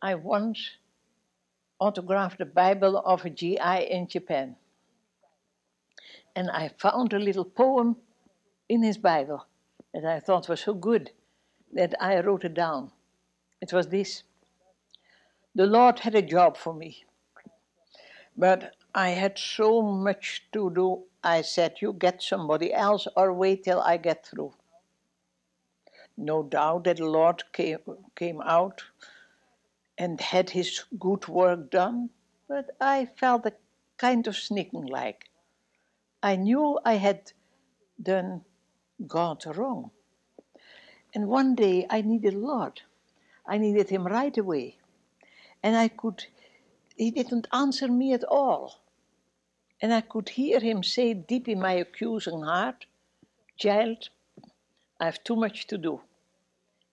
I once autographed a Bible of a GI in Japan. And I found a little poem in his Bible that I thought was so good that I wrote it down. It was this The Lord had a job for me, but I had so much to do. I said, You get somebody else or wait till I get through. No doubt that the Lord came, came out and had his good work done, but I felt a kind of sneaking like. I knew I had done God wrong. And one day I needed Lord. I needed him right away. And I could, he didn't answer me at all. And I could hear him say deep in my accusing heart, Child, I have too much to do.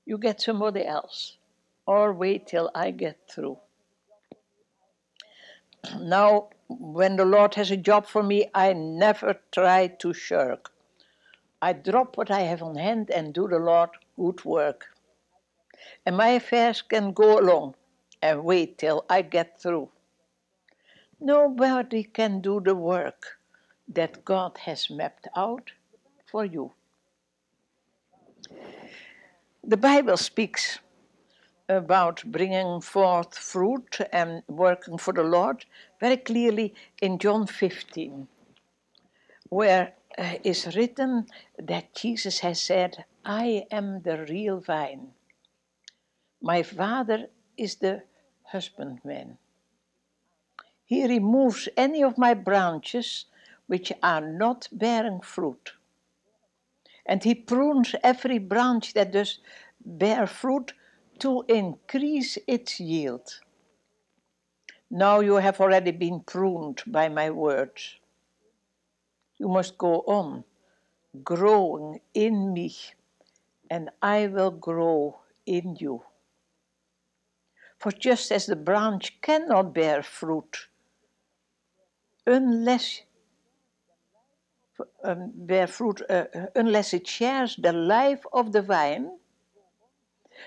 You get somebody else, or wait till I get through. Now, when the Lord has a job for me, I never try to shirk. I drop what I have on hand and do the Lord good work. And my affairs can go along and wait till I get through. Nobody can do the work that God has mapped out for you. The Bible speaks about bringing forth fruit and working for the Lord very clearly in John 15, where uh, is written that Jesus has said, I am the real vine. My Father is the husbandman. He removes any of my branches which are not bearing fruit. And he prunes every branch that does bear fruit to increase its yield. Now you have already been pruned by my words. You must go on growing in me, and I will grow in you. For just as the branch cannot bear fruit unless um, bear fruit uh, unless it shares the life of the vine,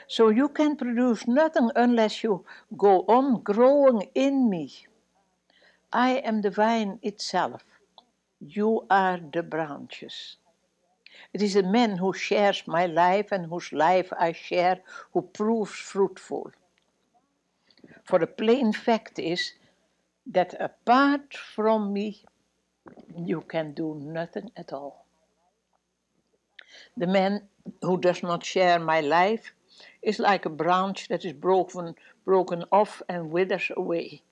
so you can produce nothing unless you go on growing in me. I am the vine itself. You are the branches. It is a man who shares my life and whose life I share who proves fruitful. For the plain fact is that apart from me, you can do nothing at all. The man who does not share my life is like a branch that is broken, broken off and withers away.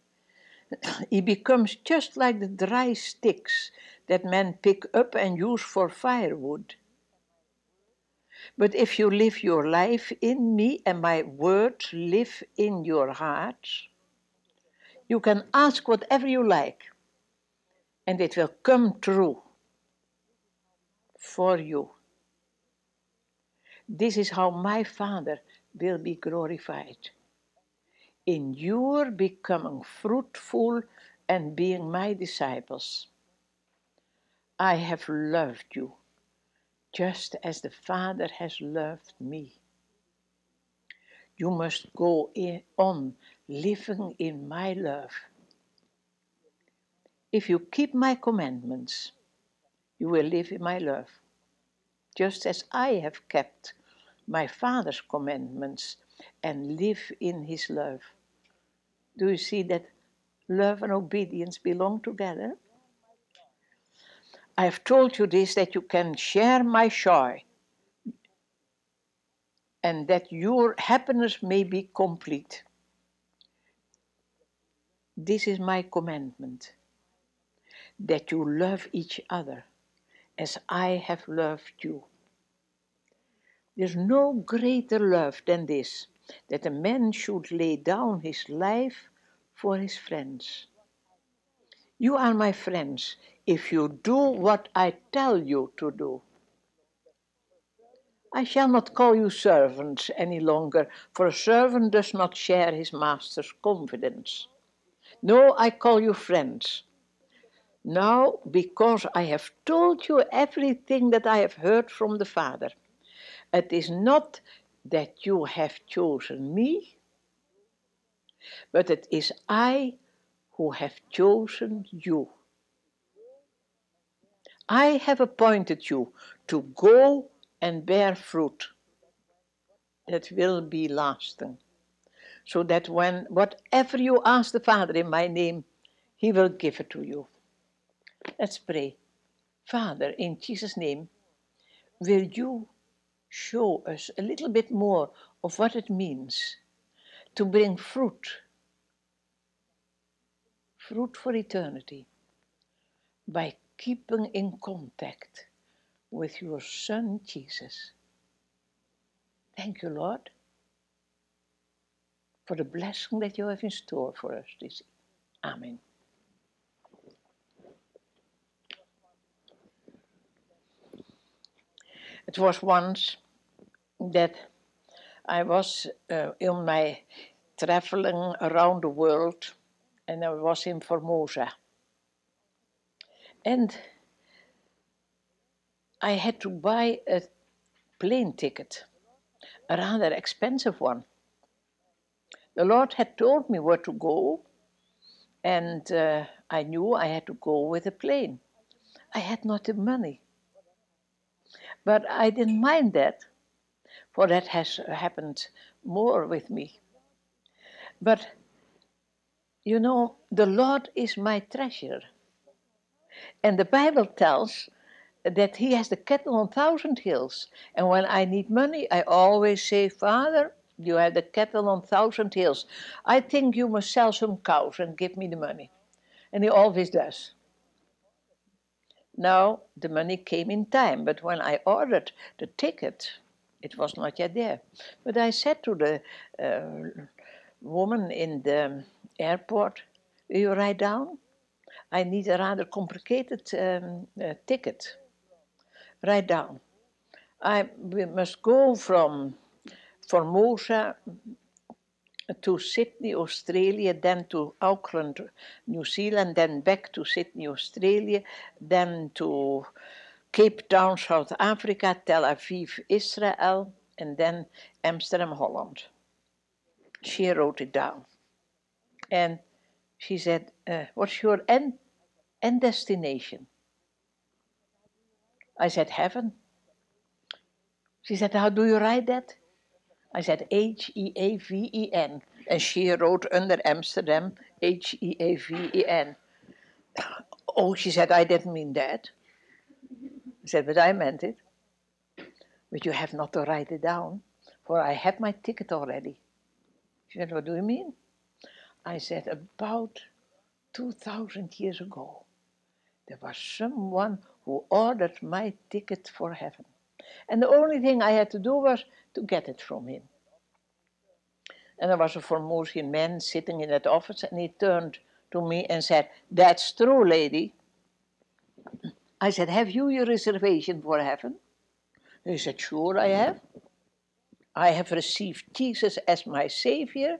he becomes just like the dry sticks that men pick up and use for firewood. But if you live your life in me and my words live in your hearts, you can ask whatever you like, and it will come true for you. This is how my Father will be glorified. In your becoming fruitful and being my disciples. I have loved you just as the Father has loved me. You must go on living in my love. If you keep my commandments, you will live in my love, just as I have kept my Father's commandments and live in his love. Do you see that love and obedience belong together? I have told you this that you can share my joy and that your happiness may be complete. This is my commandment that you love each other as I have loved you. There's no greater love than this that a man should lay down his life for his friends. You are my friends if you do what I tell you to do. I shall not call you servants any longer, for a servant does not share his master's confidence. No, I call you friends. Now, because I have told you everything that I have heard from the Father, it is not that you have chosen me, but it is I who have chosen you. I have appointed you to go and bear fruit that will be lasting, so that when whatever you ask the Father in my name, he will give it to you. Let's pray. Father, in Jesus' name, will you show us a little bit more of what it means to bring fruit, fruit for eternity, by keeping in contact with your Son Jesus. Thank you, Lord, for the blessing that you have in store for us this. Amen. It was once that I was uh, in my traveling around the world and I was in Formosa. And I had to buy a plane ticket, a rather expensive one. The Lord had told me where to go, and uh, I knew I had to go with a plane. I had not the money. But I didn't mind that, for that has happened more with me. But, you know, the Lord is my treasure. And the Bible tells that He has the cattle on thousand hills. And when I need money, I always say, Father, you have the cattle on thousand hills. I think you must sell some cows and give me the money. And He always does. Now, the money came in time, but when I ordered the ticket, it was not yet there. But I said to the uh, woman in the airport, Will you write down? I need a rather complicated um, uh, ticket. Write down. I we must go from Formosa to Sydney, Australia, then to Auckland, New Zealand, then back to Sydney, Australia, then to Cape Town, South Africa, Tel Aviv, Israel, and then Amsterdam, Holland. She wrote it down. And she said, uh, What's your end, end destination? I said, Heaven. She said, How do you write that? I said H E A V E N. And she wrote under Amsterdam H E A V E N. Oh, she said, I didn't mean that. I said, but I meant it. But you have not to write it down, for I have my ticket already. She said, What do you mean? I said, About 2,000 years ago, there was someone who ordered my ticket for heaven. And the only thing I had to do was to get it from him. And there was a Formosian man sitting in that office, and he turned to me and said, That's true, lady. I said, Have you your reservation for heaven? He said, Sure, I have. I have received Jesus as my Savior,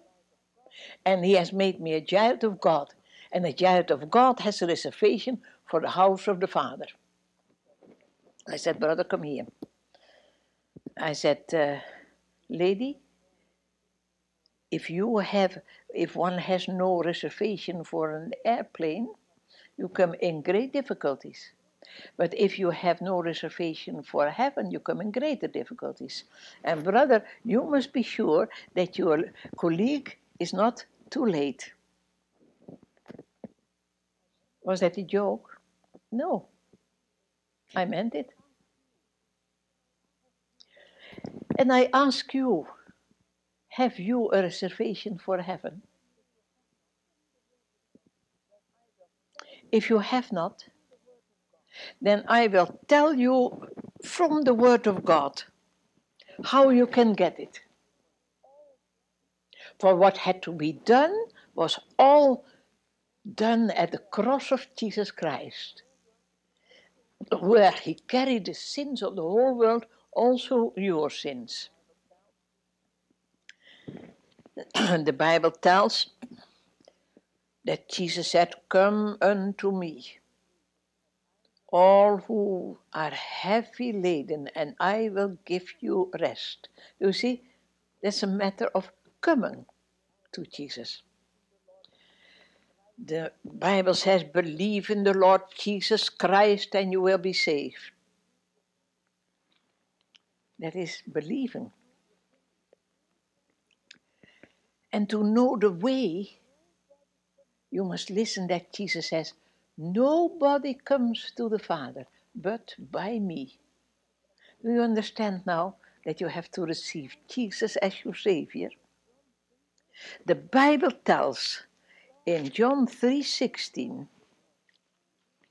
and He has made me a child of God. And a child of God has a reservation for the house of the Father. I said, Brother, come here. I said, uh, lady, if you have, if one has no reservation for an airplane, you come in great difficulties. But if you have no reservation for heaven, you come in greater difficulties. And brother, you must be sure that your colleague is not too late. Was that a joke? No. I meant it. And I ask you, have you a reservation for heaven? If you have not, then I will tell you from the Word of God how you can get it. For what had to be done was all done at the cross of Jesus Christ, where He carried the sins of the whole world also your sins. the Bible tells that Jesus said, Come unto me, all who are heavy laden, and I will give you rest. You see, that's a matter of coming to Jesus. The Bible says, believe in the Lord Jesus Christ and you will be saved. That is believing. And to know the way, you must listen that Jesus says, Nobody comes to the Father but by me. Do you understand now that you have to receive Jesus as your Savior? The Bible tells in John 3:16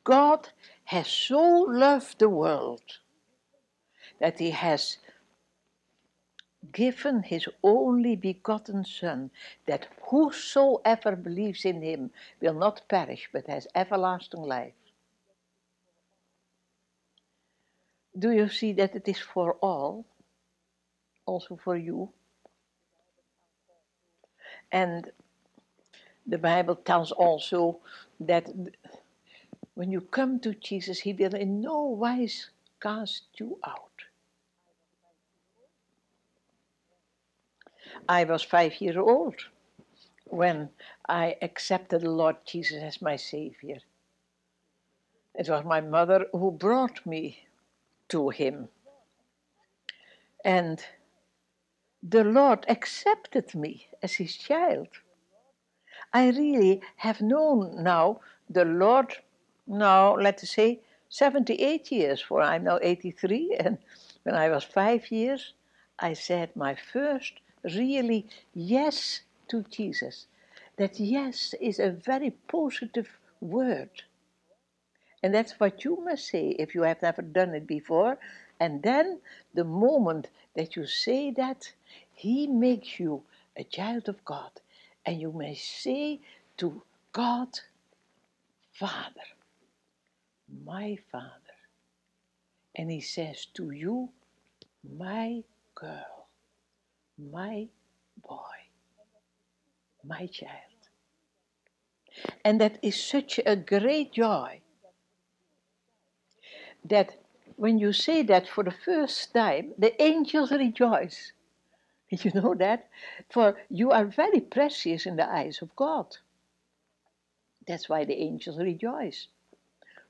God has so loved the world that he has given his only begotten Son, that whosoever believes in him will not perish but has everlasting life. Do you see that it is for all? Also for you? And the Bible tells also that when you come to Jesus, he will in no wise cast you out. I was five years old when I accepted the Lord Jesus as my Savior. It was my mother who brought me to Him. And the Lord accepted me as His child. I really have known now the Lord, now let us say 78 years, for I'm now 83, and when I was five years, I said my first really yes to Jesus. That yes is a very positive word. And that's what you must say if you have never done it before. And then the moment that you say that, He makes you a child of God. And you may say to God, Father, my Father. And He says to you, my girl my boy, my child. And that is such a great joy that when you say that for the first time, the angels rejoice. You know that? For you are very precious in the eyes of God. That's why the angels rejoice.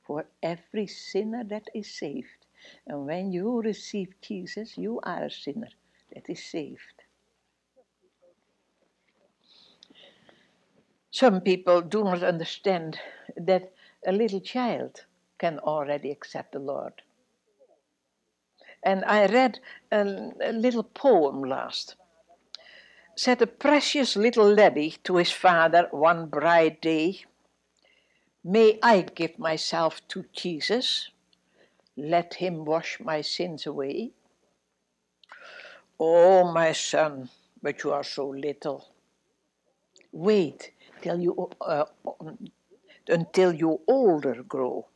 For every sinner that is saved. And when you receive Jesus, you are a sinner that is saved. Some people do not understand that a little child can already accept the Lord. And I read a, a little poem last. Said a precious little laddie to his father one bright day, May I give myself to Jesus? Let him wash my sins away. Oh, my son, but you are so little. Wait till you, uh, until you older grow.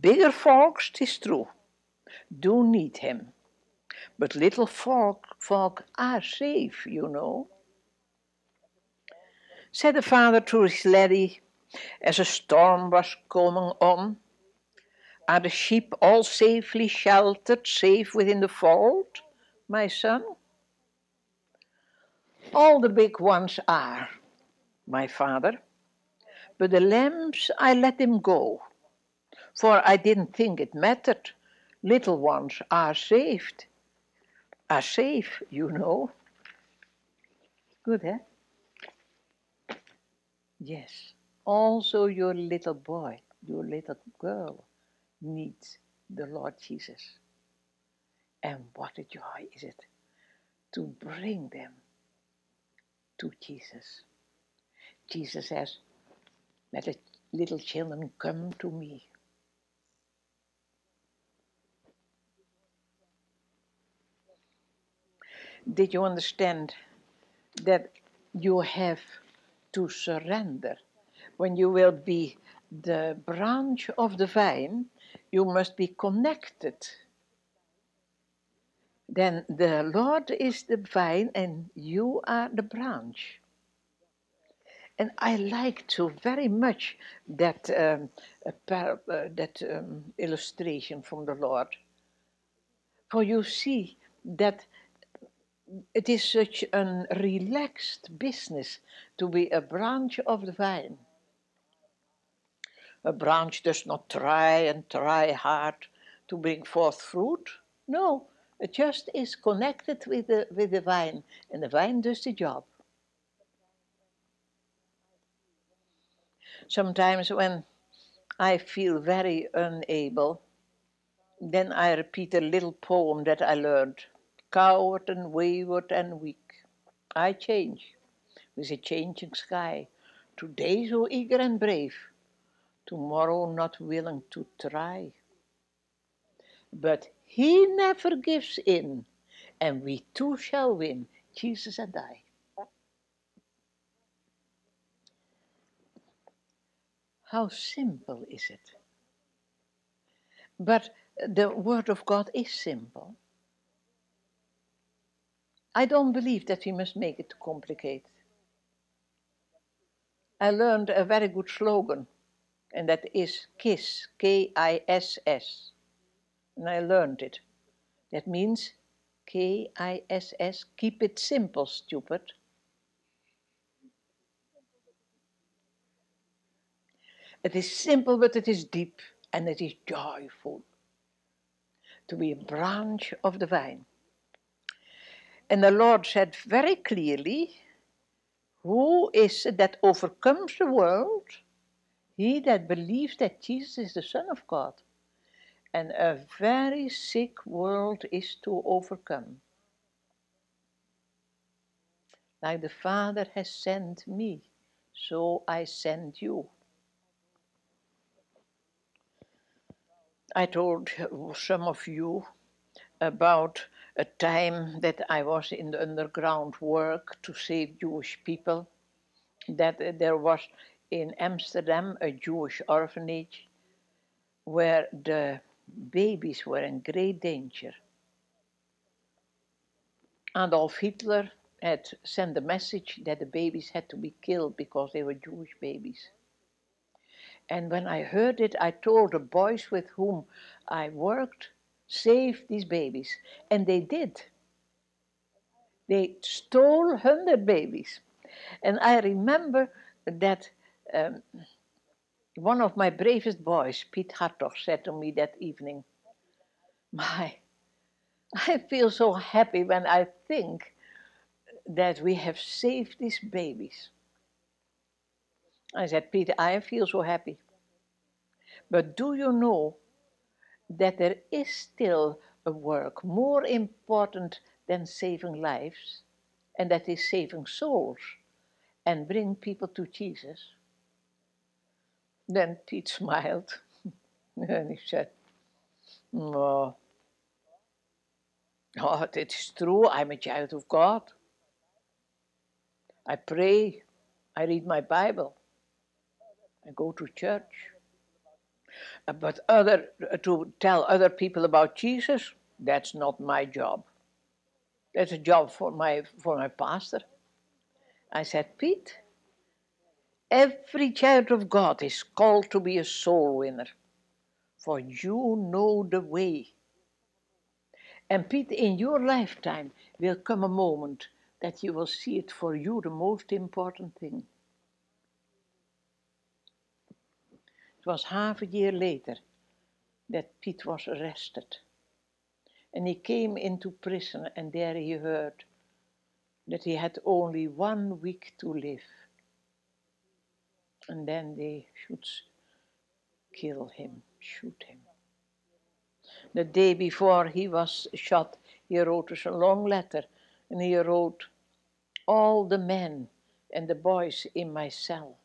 Bigger folks, tis true, do need him. But little folk, folk are safe, you know. Said the father to his laddie, as a storm was coming on. Are the sheep all safely sheltered, safe within the fold, my son? All the big ones are, my father, but the lambs I let them go, for I didn't think it mattered. Little ones are saved, are safe, you know. Good, eh? Yes, also your little boy, your little girl needs the Lord Jesus. And what a joy is it to bring them to Jesus. Jesus says, Let the little children come to me. Did you understand that you have to surrender? When you will be the branch of the vine, you must be connected. Then the Lord is the vine and you are the branch. And I like to very much that, um, uh, that um, illustration from the Lord. For you see that it is such a relaxed business to be a branch of the vine. A branch does not try and try hard to bring forth fruit. No, it just is connected with the, with the vine, and the vine does the job. Sometimes when I feel very unable, then I repeat a little poem that I learned coward and wayward and weak. I change with a changing sky. Today so eager and brave, tomorrow not willing to try. But he never gives in, and we too shall win, Jesus and I. How simple is it? But the Word of God is simple. I don't believe that we must make it too complicated. I learned a very good slogan, and that is KISS, K I S S. And I learned it. That means K I S S, keep it simple, stupid. It is simple, but it is deep and it is joyful to be a branch of the vine. And the Lord said very clearly, Who is it that overcomes the world? He that believes that Jesus is the Son of God. And a very sick world is to overcome. Like the Father has sent me, so I send you. I told some of you about a time that I was in the underground work to save Jewish people, that there was in Amsterdam a Jewish orphanage where the babies were in great danger. Adolf Hitler had sent a message that the babies had to be killed because they were Jewish babies. And when I heard it, I told the boys with whom I worked, save these babies. And they did. They stole 100 babies. And I remember that um, one of my bravest boys, Piet Hartog, said to me that evening, My, I feel so happy when I think that we have saved these babies. I said, Peter, I feel so happy. But do you know that there is still a work more important than saving lives, and that is saving souls and bring people to Jesus? Then Piet smiled and he said, No, oh, it is true, I'm a child of God. I pray, I read my Bible. I go to church. Uh, but other uh, to tell other people about Jesus, that's not my job. That's a job for my for my pastor. I said, Piet, every child of God is called to be a soul winner, for you know the way. And Piet, in your lifetime will come a moment that you will see it for you the most important thing. It was half a year later that Piet was arrested. And he came into prison, and there he heard that he had only one week to live. And then they should kill him, shoot him. The day before he was shot, he wrote us a long letter, and he wrote, All the men and the boys in my cell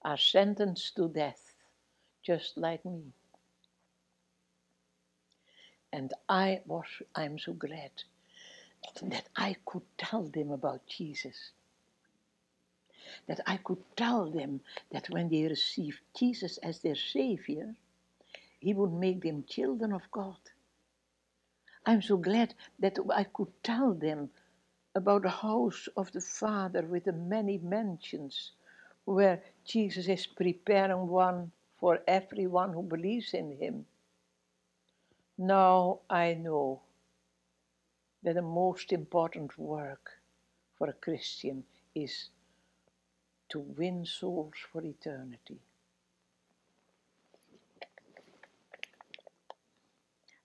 are sentenced to death just like me. And I was, I'm so glad that I could tell them about Jesus. That I could tell them that when they received Jesus as their Savior, He would make them children of God. I'm so glad that I could tell them about the house of the Father with the many mansions where Jesus is preparing one for everyone who believes in Him. Now I know that the most important work for a Christian is to win souls for eternity.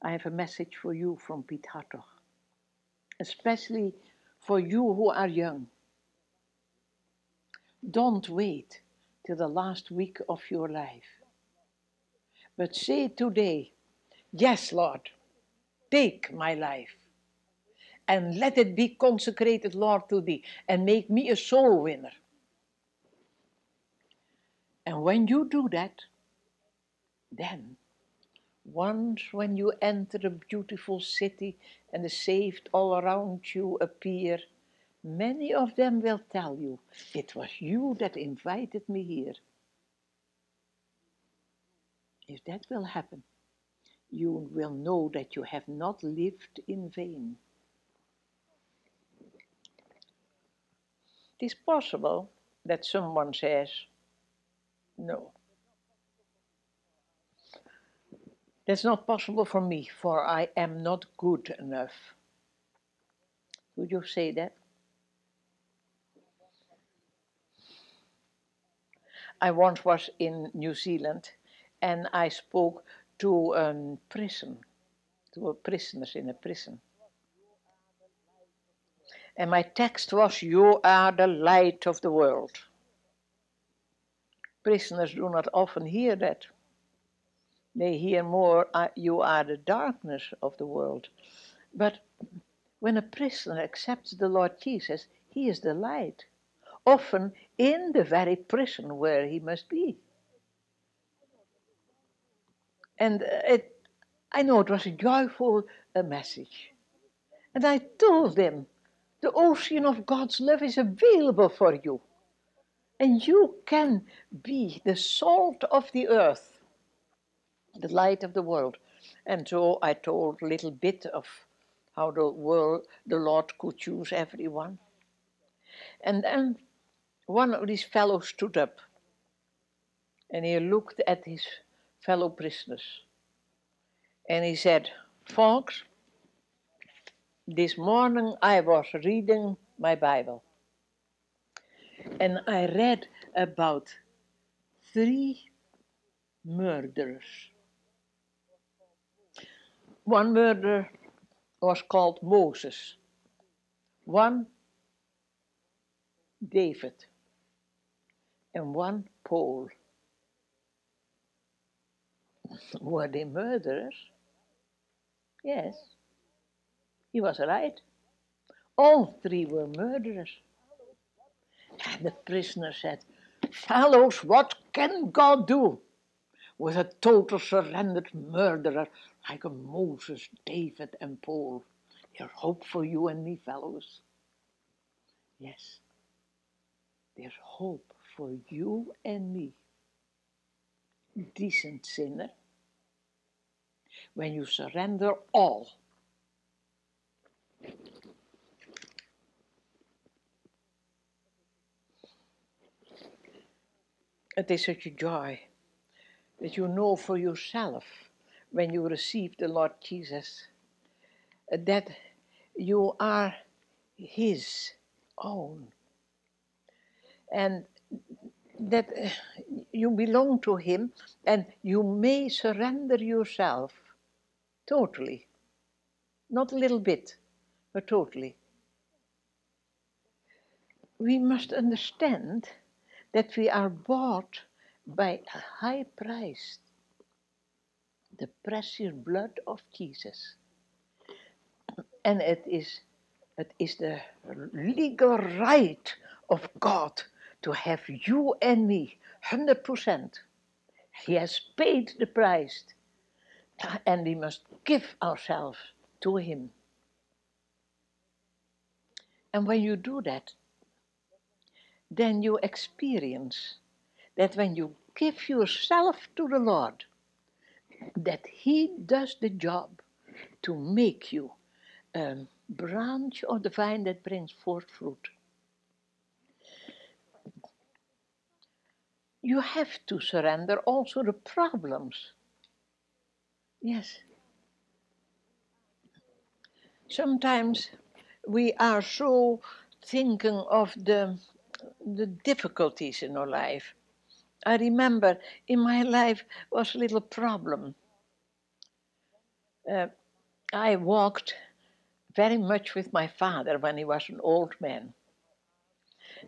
I have a message for you from Piet Hartog, especially for you who are young. Don't wait till the last week of your life but say today, Yes, Lord, take my life and let it be consecrated, Lord, to thee, and make me a soul winner. And when you do that, then, once when you enter a beautiful city and the saved all around you appear, many of them will tell you, it was you that invited me here. If that will happen, you will know that you have not lived in vain. It is possible that someone says, no. That's not possible for me, for I am not good enough. Would you say that? I once was in New Zealand and I spoke to a prison, to a prisoners in a prison. And my text was, You are the light of the world. Prisoners do not often hear that. They hear more, uh, You are the darkness of the world. But when a prisoner accepts the Lord Jesus, he is the light, often in the very prison where he must be. And it, I know it was a joyful uh, message. And I told them the ocean of God's love is available for you. And you can be the salt of the earth, the light of the world. And so I told a little bit of how the world, the Lord could choose everyone. And then one of these fellows stood up and he looked at his fellow prisoners and he said, Folks, this morning I was reading my Bible and I read about three murderers. One murderer was called Moses, one David, and one Paul. Were they murderers? Yes. He was right. All three were murderers. And the prisoner said, Fellows, what can God do with a total surrendered murderer like a Moses, David, and Paul? There's hope for you and me, fellows. Yes, there's hope for you and me, decent sinner, when you surrender all. It is such a joy that you know for yourself when you receive the Lord Jesus that you are His own. And that eh, you belong to Him and you may surrender yourself totally, not a little bit, but totally. We must understand that we are bought by a high price, the precious blood of Jesus. And it is, it is the legal right of God to have you and me 100%. He has paid the price, and we must give ourselves to Him. And when you do that, then you experience that when you give yourself to the Lord, that He does the job to make you a branch of the vine that brings forth fruit. You have to surrender also the problems. Yes. Sometimes we are so thinking of the, the difficulties in our life. I remember in my life was a little problem. uh, I walked very much with my father when he was an old man.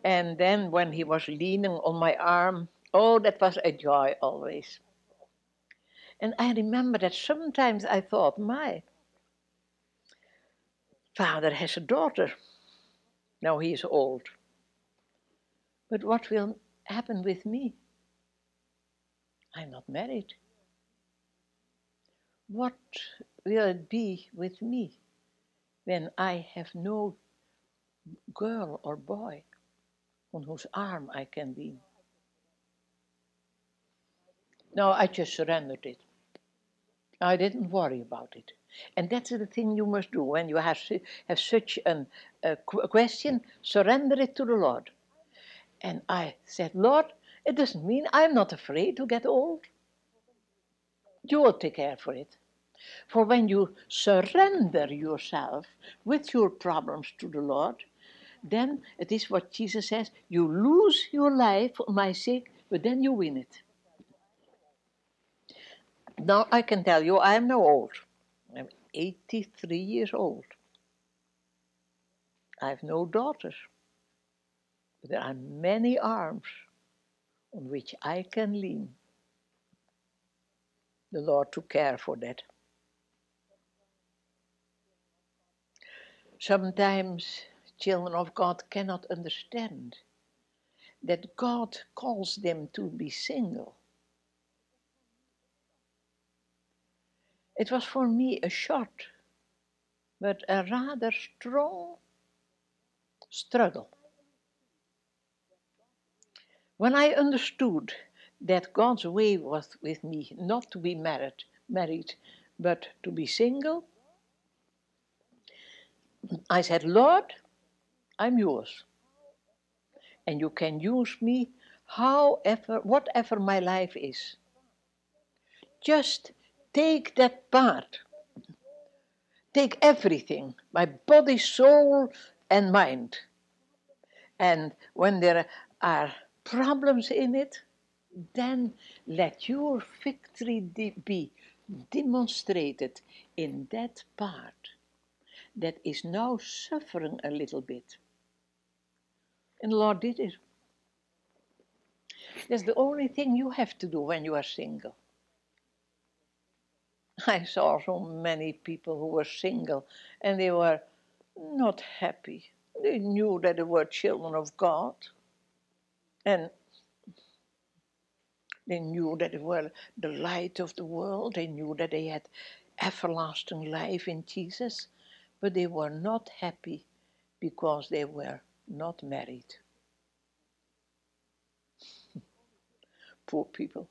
And then when he was leaning on my arm, oh, that was a joy always. And I remember that sometimes I thought, my father has a daughter. Now he is old. But what will happen with me? I'm not married. What will it be with me when I have no girl or boy on whose arm I can lean? No, I just surrendered it. I didn't worry about it. And that's the thing you must do when you have, have such an, a question, surrender it to the Lord. And I said, Lord, it doesn't mean I'm not afraid to get old. You will take care for it. For when you surrender yourself with your problems to the Lord, then it is what Jesus says you lose your life for my sake, but then you win it. Now I can tell you, I am now old. I'm 83 years old. I have no daughters. But there are many arms on which I can lean. The Lord took care for that. Sometimes children of God cannot understand that God calls them to be single. It was for me a short, but a rather strong struggle. When I understood that God's way was with me not to be married, married, but to be single, I said, Lord, I'm yours. And you can use me however, whatever my life is. Just take that part. Take everything, my body, soul, and mind. And when there are problems in it, then let your victory de be demonstrated in that part that is now suffering a little bit. And the Lord did it. That's the only thing you have to do when you are single. I saw so many people who were single and they were not happy. They knew that they were children of God and they knew that they were the light of the world. They knew that they had everlasting life in Jesus, but they were not happy because they were not married. Poor people.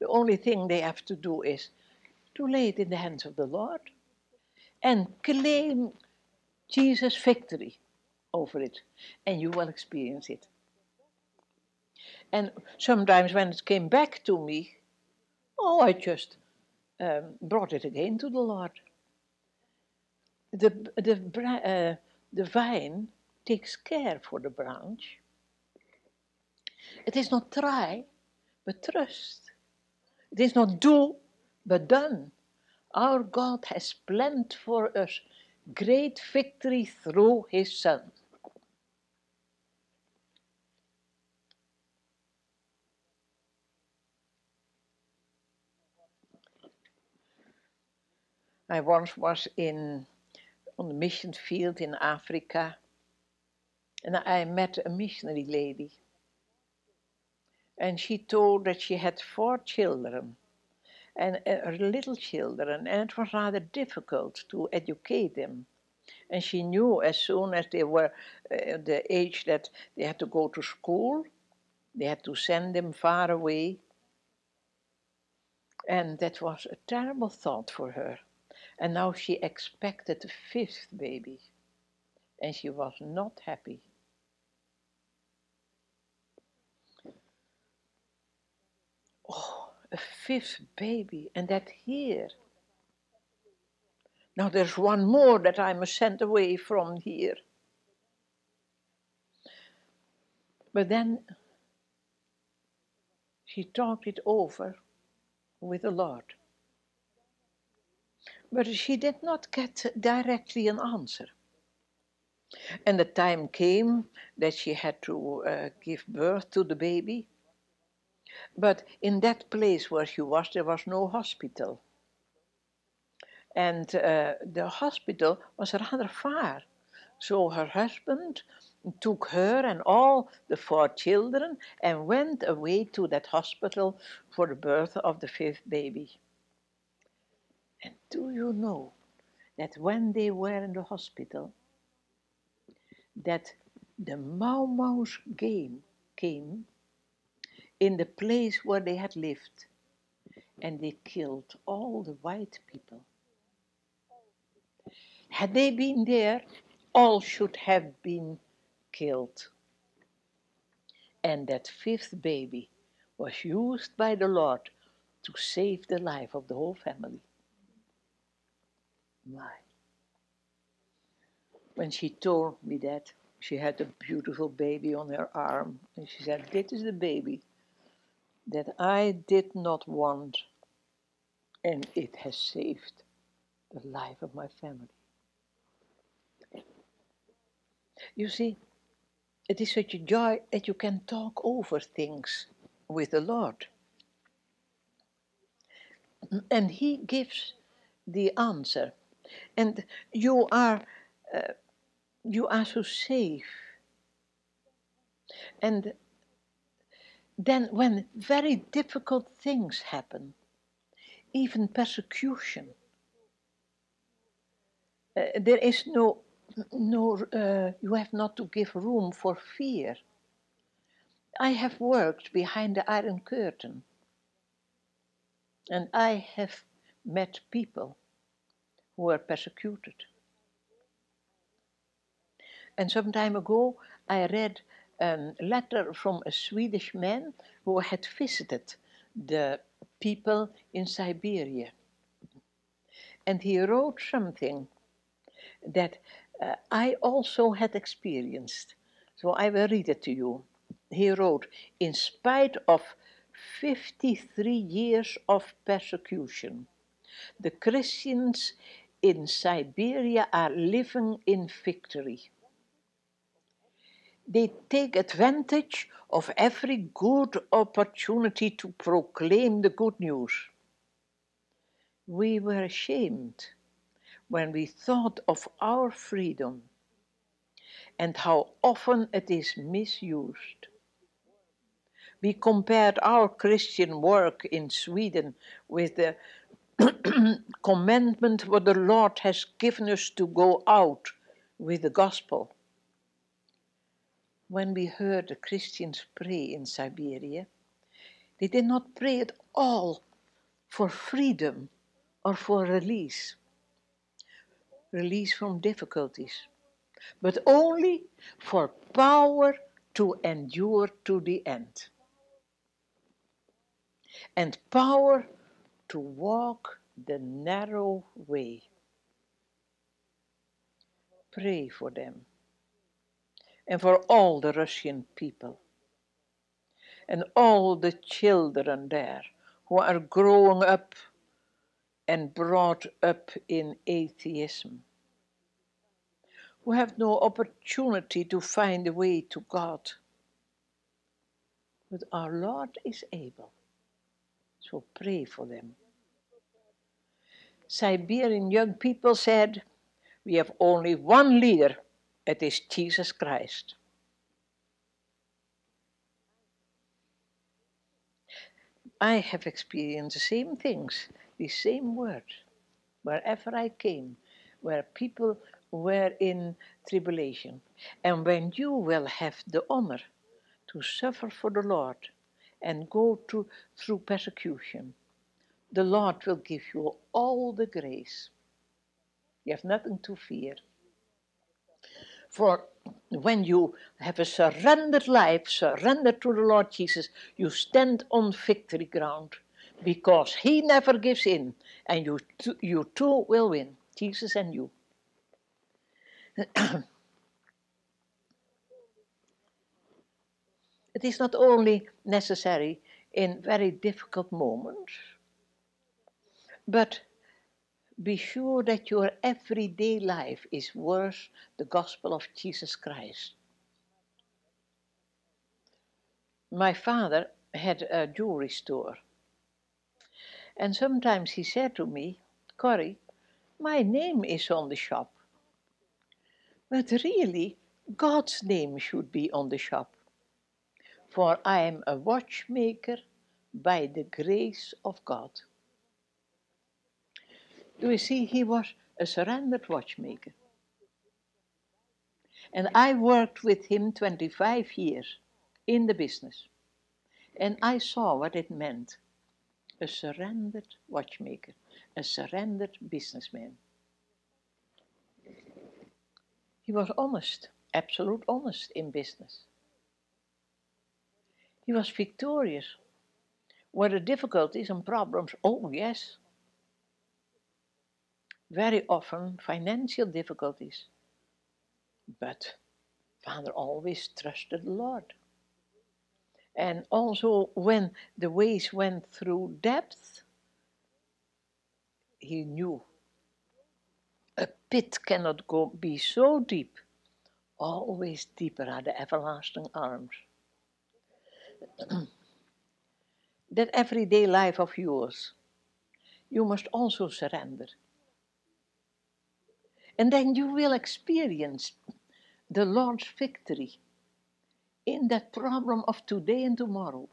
The only thing they have to do is to lay it in the hands of the Lord and claim Jesus' victory over it, and you will experience it. And sometimes when it came back to me, oh, I just um, brought it again to the Lord. The, the, uh, the vine takes care for the branch. It is not try, but trust. It is not do, but done. Our God has planned for us great victory through His Son. I once was in on the mission field in Africa, and I met a missionary lady. And she told that she had four children, and uh, little children, and it was rather difficult to educate them. And she knew as soon as they were uh, the age that they had to go to school, they had to send them far away. And that was a terrible thought for her. And now she expected a fifth baby, and she was not happy. Oh, a fifth baby, and that here. Now there's one more that I must send away from here. But then she talked it over with the Lord. But she did not get directly an answer. And the time came that she had to uh, give birth to the baby. But in that place where she was, there was no hospital. And uh, the hospital was rather far. So her husband took her and all the four children and went away to that hospital for the birth of the fifth baby. And do you know that when they were in the hospital, that the Mau Mau's game came in the place where they had lived and they killed all the white people. Had they been there, all should have been killed. And that fifth baby was used by the Lord to save the life of the whole family. My. When she told me that, she had a beautiful baby on her arm, and she said, This is the baby that I did not want, and it has saved the life of my family. You see, it is such a joy that you can talk over things with the Lord. And He gives the answer. And you are, uh, you are so safe. And then, when very difficult things happen, even persecution, uh, there is no no, uh, you have not to give room for fear. I have worked behind the Iron Curtain, and I have met people who were persecuted. And some time ago, I read a letter from a Swedish man who had visited the people in Siberia. And he wrote something that uh, I also had experienced. So I will read it to you. He wrote, in spite of 53 years of persecution, the Christians in Siberia are living in victory. They take advantage of every good opportunity to proclaim the good news. We were ashamed when we thought of our freedom and how often it is misused. We compared our Christian work in Sweden with the commandment what the Lord has given us to go out with the gospel. When we heard the Christians pray in Siberia, they did not pray at all for freedom or for release release from difficulties, but only for power to endure to the end. And power to walk the narrow way. Pray for them and for all the Russian people and all the children there who are growing up and brought up in atheism, who have no opportunity to find a way to God. But our Lord is able, so pray for them. Siberian young people said, We have only one leader, it is Jesus Christ. I have experienced the same things the same words wherever I came, where people were in tribulation. And when you will have the honor to suffer for the Lord and go to, through persecution, the Lord will give you all the grace. You have nothing to fear. For when you have a surrendered life, surrendered to the Lord Jesus, you stand on victory ground because he never gives in, and you, t- you too will win, Jesus and you. it is not only necessary in very difficult moments, but be sure that your everyday life is worth the gospel of Jesus Christ. My father had a jewelry store. And sometimes he said to me, Corrie, my name is on the shop. But really, God's name should be on the shop. For I am a watchmaker by the grace of God. Do you see, he was a surrendered watchmaker. And I worked with him 25 years in the business. And I saw what it meant a surrendered watchmaker, a surrendered businessman. He was honest, absolute honest in business. He was victorious. Were the difficulties and problems? Oh, yes. Very often financial difficulties. But Father always trusted the Lord. And also, when the ways went through depth, he knew a pit cannot go be so deep. Always deeper are the everlasting arms. that everyday life of yours, you must also surrender. And then you will experience the Lord's victory in that problem of today and tomorrow.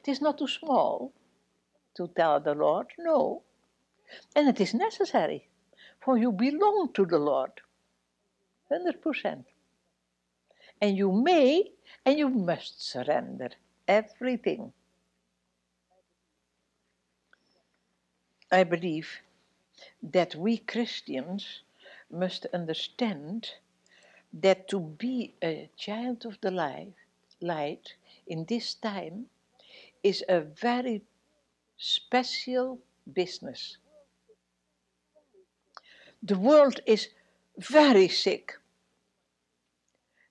It is not too small to tell the Lord, no. And it is necessary, for you belong to the Lord. 100%. And you may and you must surrender everything. I believe that we Christians must understand that to be a child of the light, light in this time is a very special business. The world is very sick.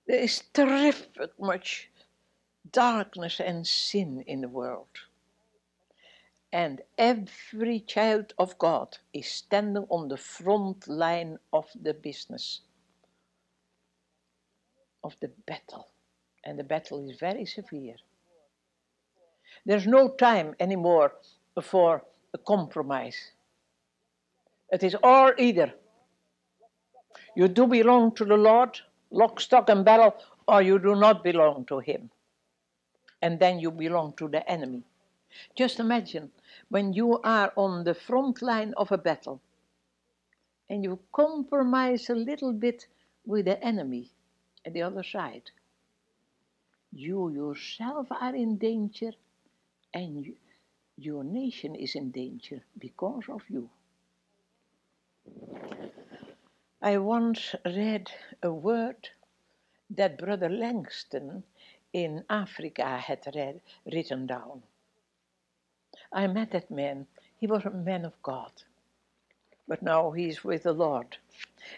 There is terrific much darkness and sin in the world. And every child of God is standing on the front line of the business of the battle. And the battle is very severe. There's no time anymore for a compromise. It is all either. You do belong to the Lord, lock, stock, and barrel, or you do not belong to Him. And then you belong to the enemy. Just imagine when you are on the front line of a battle and you compromise a little bit with the enemy at the other side. You yourself are in danger and you, your nation is in danger because of you. I once read a word that Brother Langston in Africa had read, written down. I met that man. He was a man of God. But now he's with the Lord.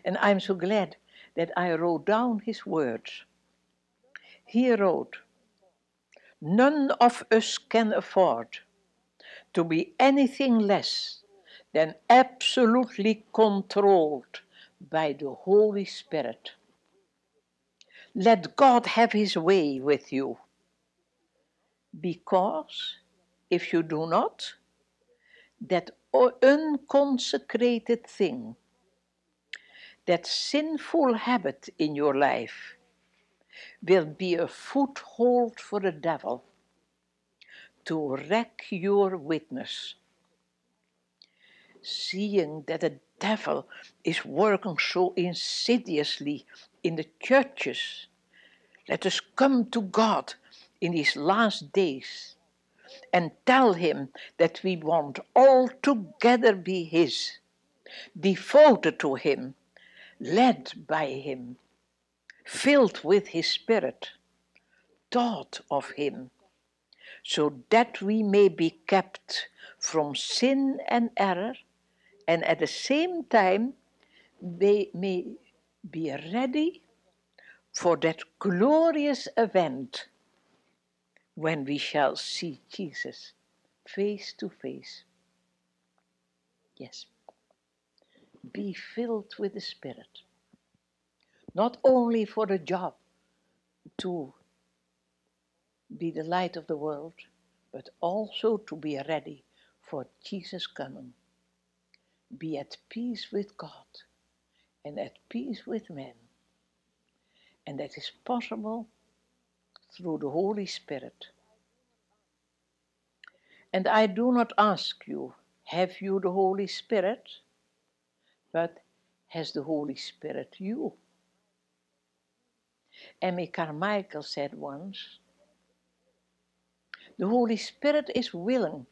And I'm so glad that I wrote down his words. He wrote, None of us can afford to be anything less than absolutely controlled by the Holy Spirit. Let God have his way with you. Because if you do not, that unconsecrated thing that sinful habit in your life will be a foothold for the devil to wreck your witness. Seeing that the devil is working so insidiously in the churches, let us come to God in these last days and tell him that we want all together be his, devoted to him led by him, filled with his spirit, taught of him, so that we may be kept from sin and error, and at the same time we may be ready for that glorious event when we shall see Jesus face to face. Yes. be filled with the Spirit. Not only for the job to be the light of the world, but also to be ready for Jesus coming. Be at peace with God and at peace with men. And that is possible through the Holy Spirit. And I do not ask you, have you the Holy Spirit? But has the Holy Spirit you? Amy Carmichael said once, the Holy Spirit is willing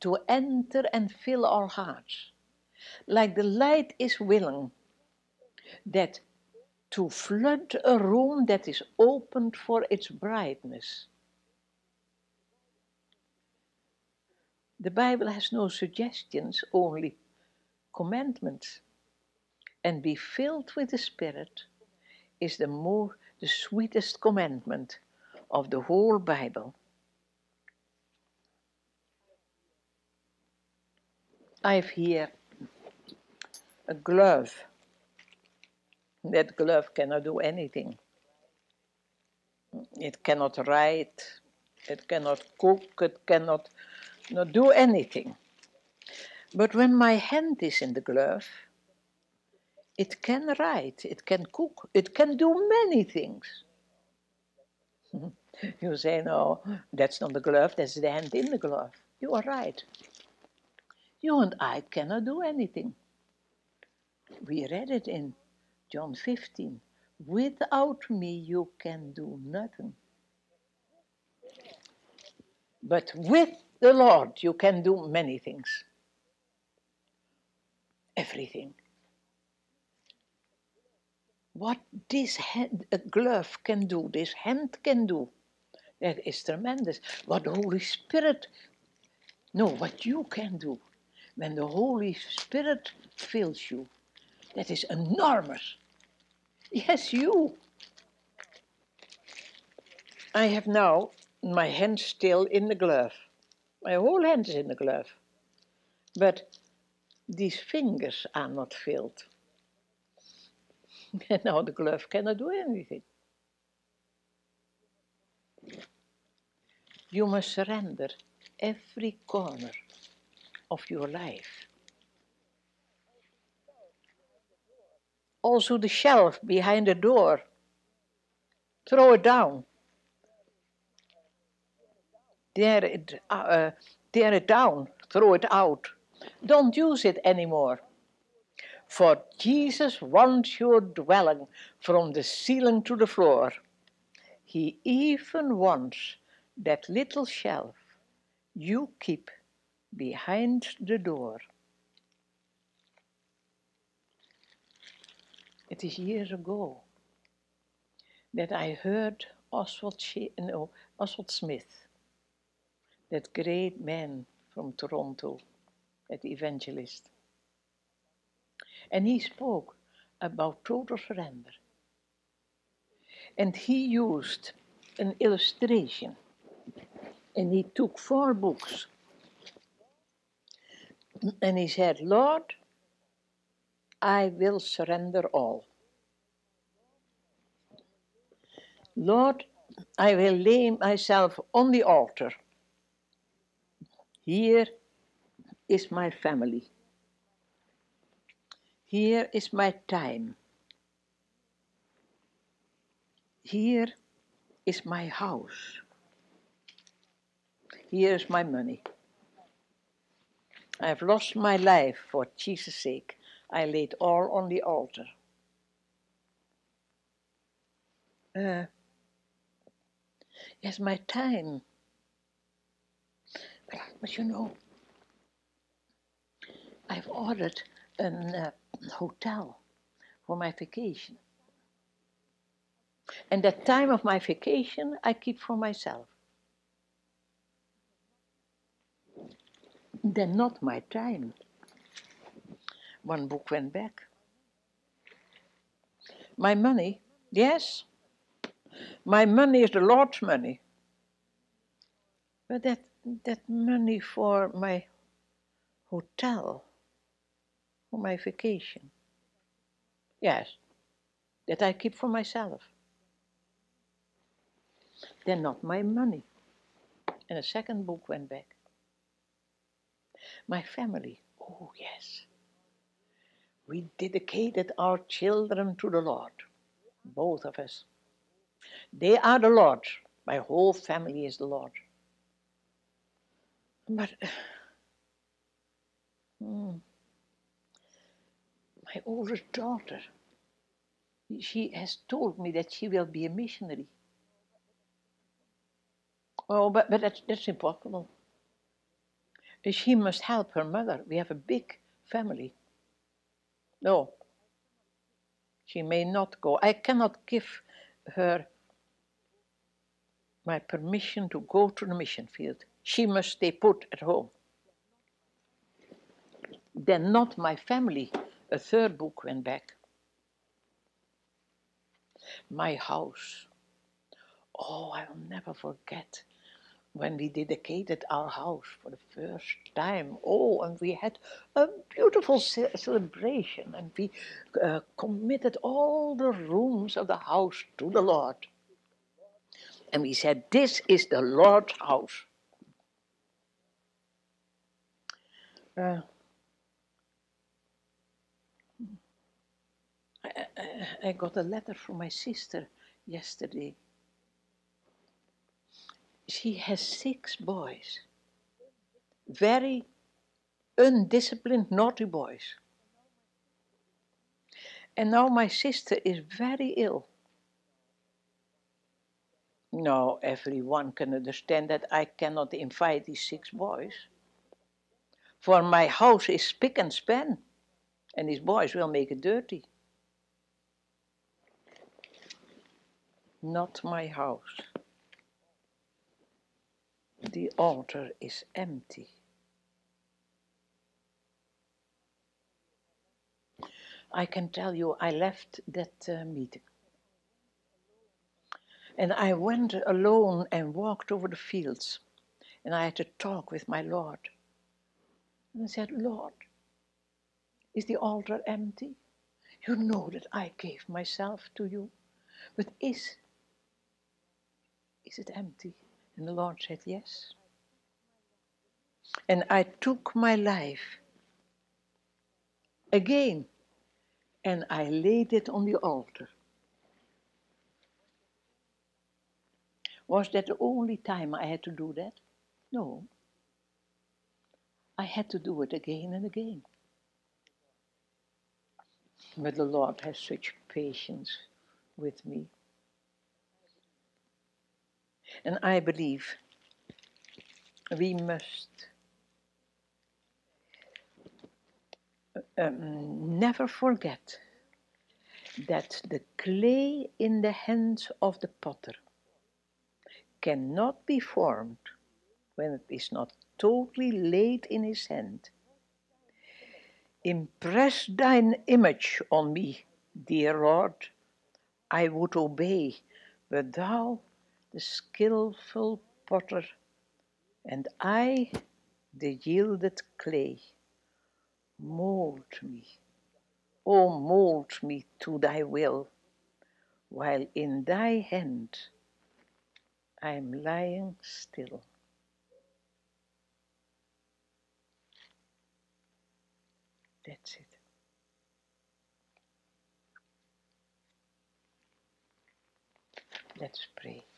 to enter and fill our hearts, like the light is willing that to flood a room that is opened for its brightness. The Bible has no suggestions, only commandments. And be filled with the Spirit is the more the sweetest commandment of the whole Bible. I've here a glove. That glove cannot do anything. It cannot write, it cannot cook, it cannot not do anything. But when my hand is in the glove, it can write, it can cook, it can do many things. you say, no, that's not the glove, that's the hand in the glove. You are right. You and I cannot do anything. We read it in John 15. Without me, you can do nothing. But with the Lord, you can do many things. Everything. What this hand, a glove can do, this hand can do, that is tremendous. What the Holy Spirit, no, what you can do when the Holy Spirit fills you, that is enormous. Yes, you. I have now my hand still in the glove. My whole hand is in the glove. But these fingers are not filled. And now the glove cannot do anything. You must surrender every corner of your life. Also, the shelf behind the door, throw it down. Tear it, uh, uh, tear it down, throw it out. Don't use it anymore. For Jesus wants your dwelling from the ceiling to the floor. He even wants that little shelf you keep behind the door. It is years ago that I heard Oswald, no, Oswald Smith, that great man from Toronto, that evangelist. And he spoke about total surrender. And he used an illustration. And he took four books and he said, Lord, I will surrender all. Lord, I will lay myself on the altar. Here is my family. Here is my time. Here is my house. Here is my money. I have lost my life for Jesus' sake. I laid all on the altar. Uh, yes, my time. But, but you know, I've ordered a uh, hotel for my vacation. And that time of my vacation I keep for myself. then not my time. One book went back. My money, yes, my money is the Lord's money. But that, that money for my hotel, for my vacation, Yes, that I keep for myself. They're not my money. And a second book went back. My family, oh yes. We dedicated our children to the Lord, both of us. They are the Lord. My whole family is the Lord. But hmm, my oldest daughter, she has told me that she will be a missionary. Oh, but, but that's, that's impossible. She must help her mother. We have a big family. No, she may not go. I cannot give her my permission to go to the mission field. She must stay put at home. Then not my family. A third book went back. My house. Oh, I will never forget when we dedicated our house for the first time. Oh, and we had a beautiful ce celebration, and we uh, committed all the rooms of the house to the Lord. And we said, This is the Lord's house. Uh, I, I, I got a letter from my sister yesterday she has six boys, very undisciplined, naughty boys. And now my sister is very ill. Now everyone can understand that I cannot invite these six boys. For my house is spick and span, and these boys will make it dirty. Not my house the altar is empty. I can tell you, I left that uh, meeting. And I went alone and walked over the fields. And I had to talk with my Lord. And I said, Lord, is the altar empty? You know that I gave myself to you. But is, is it empty? And the Lord said, Yes. And I took my life again and I laid it on the altar. Was that the only time I had to do that? No. I had to do it again and again. But the Lord has such patience with me. And I believe we must um, never forget that the clay in the hands of the potter cannot be formed when it is not totally laid in his hand. Impress thine image on me, dear Lord. I would obey, but thou the skilful potter, and I, the yielded clay. Mold me, oh, mold me to thy will, while in thy hand I am lying still. That's it. Let's pray.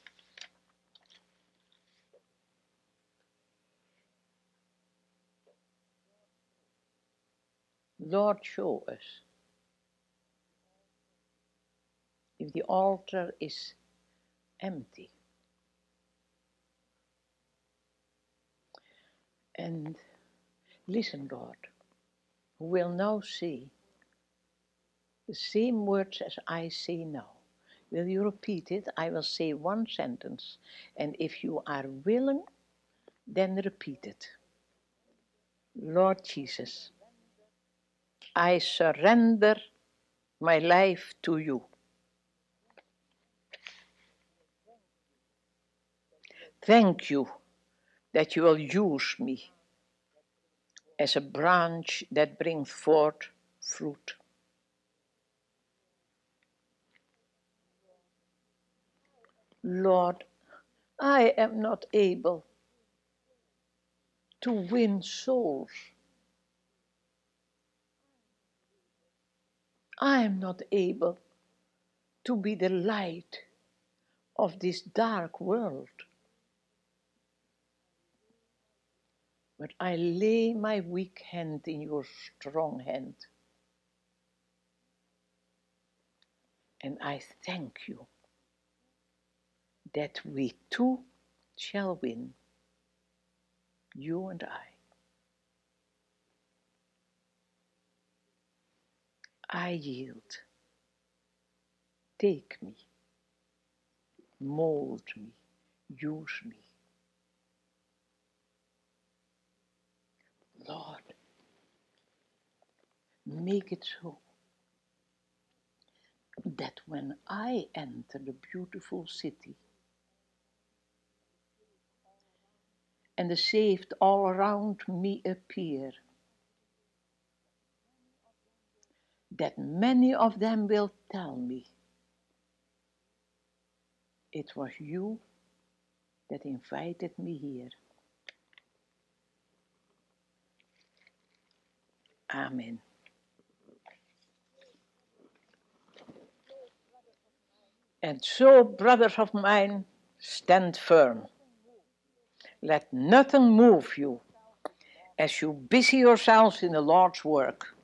Lord, show us if the altar is empty. And listen, God, who will now see the same words as I say now. Will you repeat it? I will say one sentence, and if you are willing, then repeat it. Lord Jesus, I surrender my life to you. Thank you that you will use me as a branch that brings forth fruit. Lord, I am not able to win souls. I am not able to be the light of this dark world. But I lay my weak hand in your strong hand. And I thank you that we too shall win, you and I. I yield. Take me, mold me, use me. Lord, make it so that when I enter the beautiful city and the saved all around me appear, that many of them will tell me it was you that invited me here. Amen. And so, brothers of mine, stand firm. Let nothing move you as you busy yourselves in the Lord's work.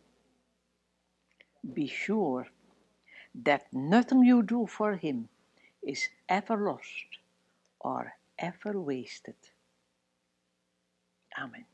Be sure that nothing you do for Him is ever lost or ever wasted. Amen.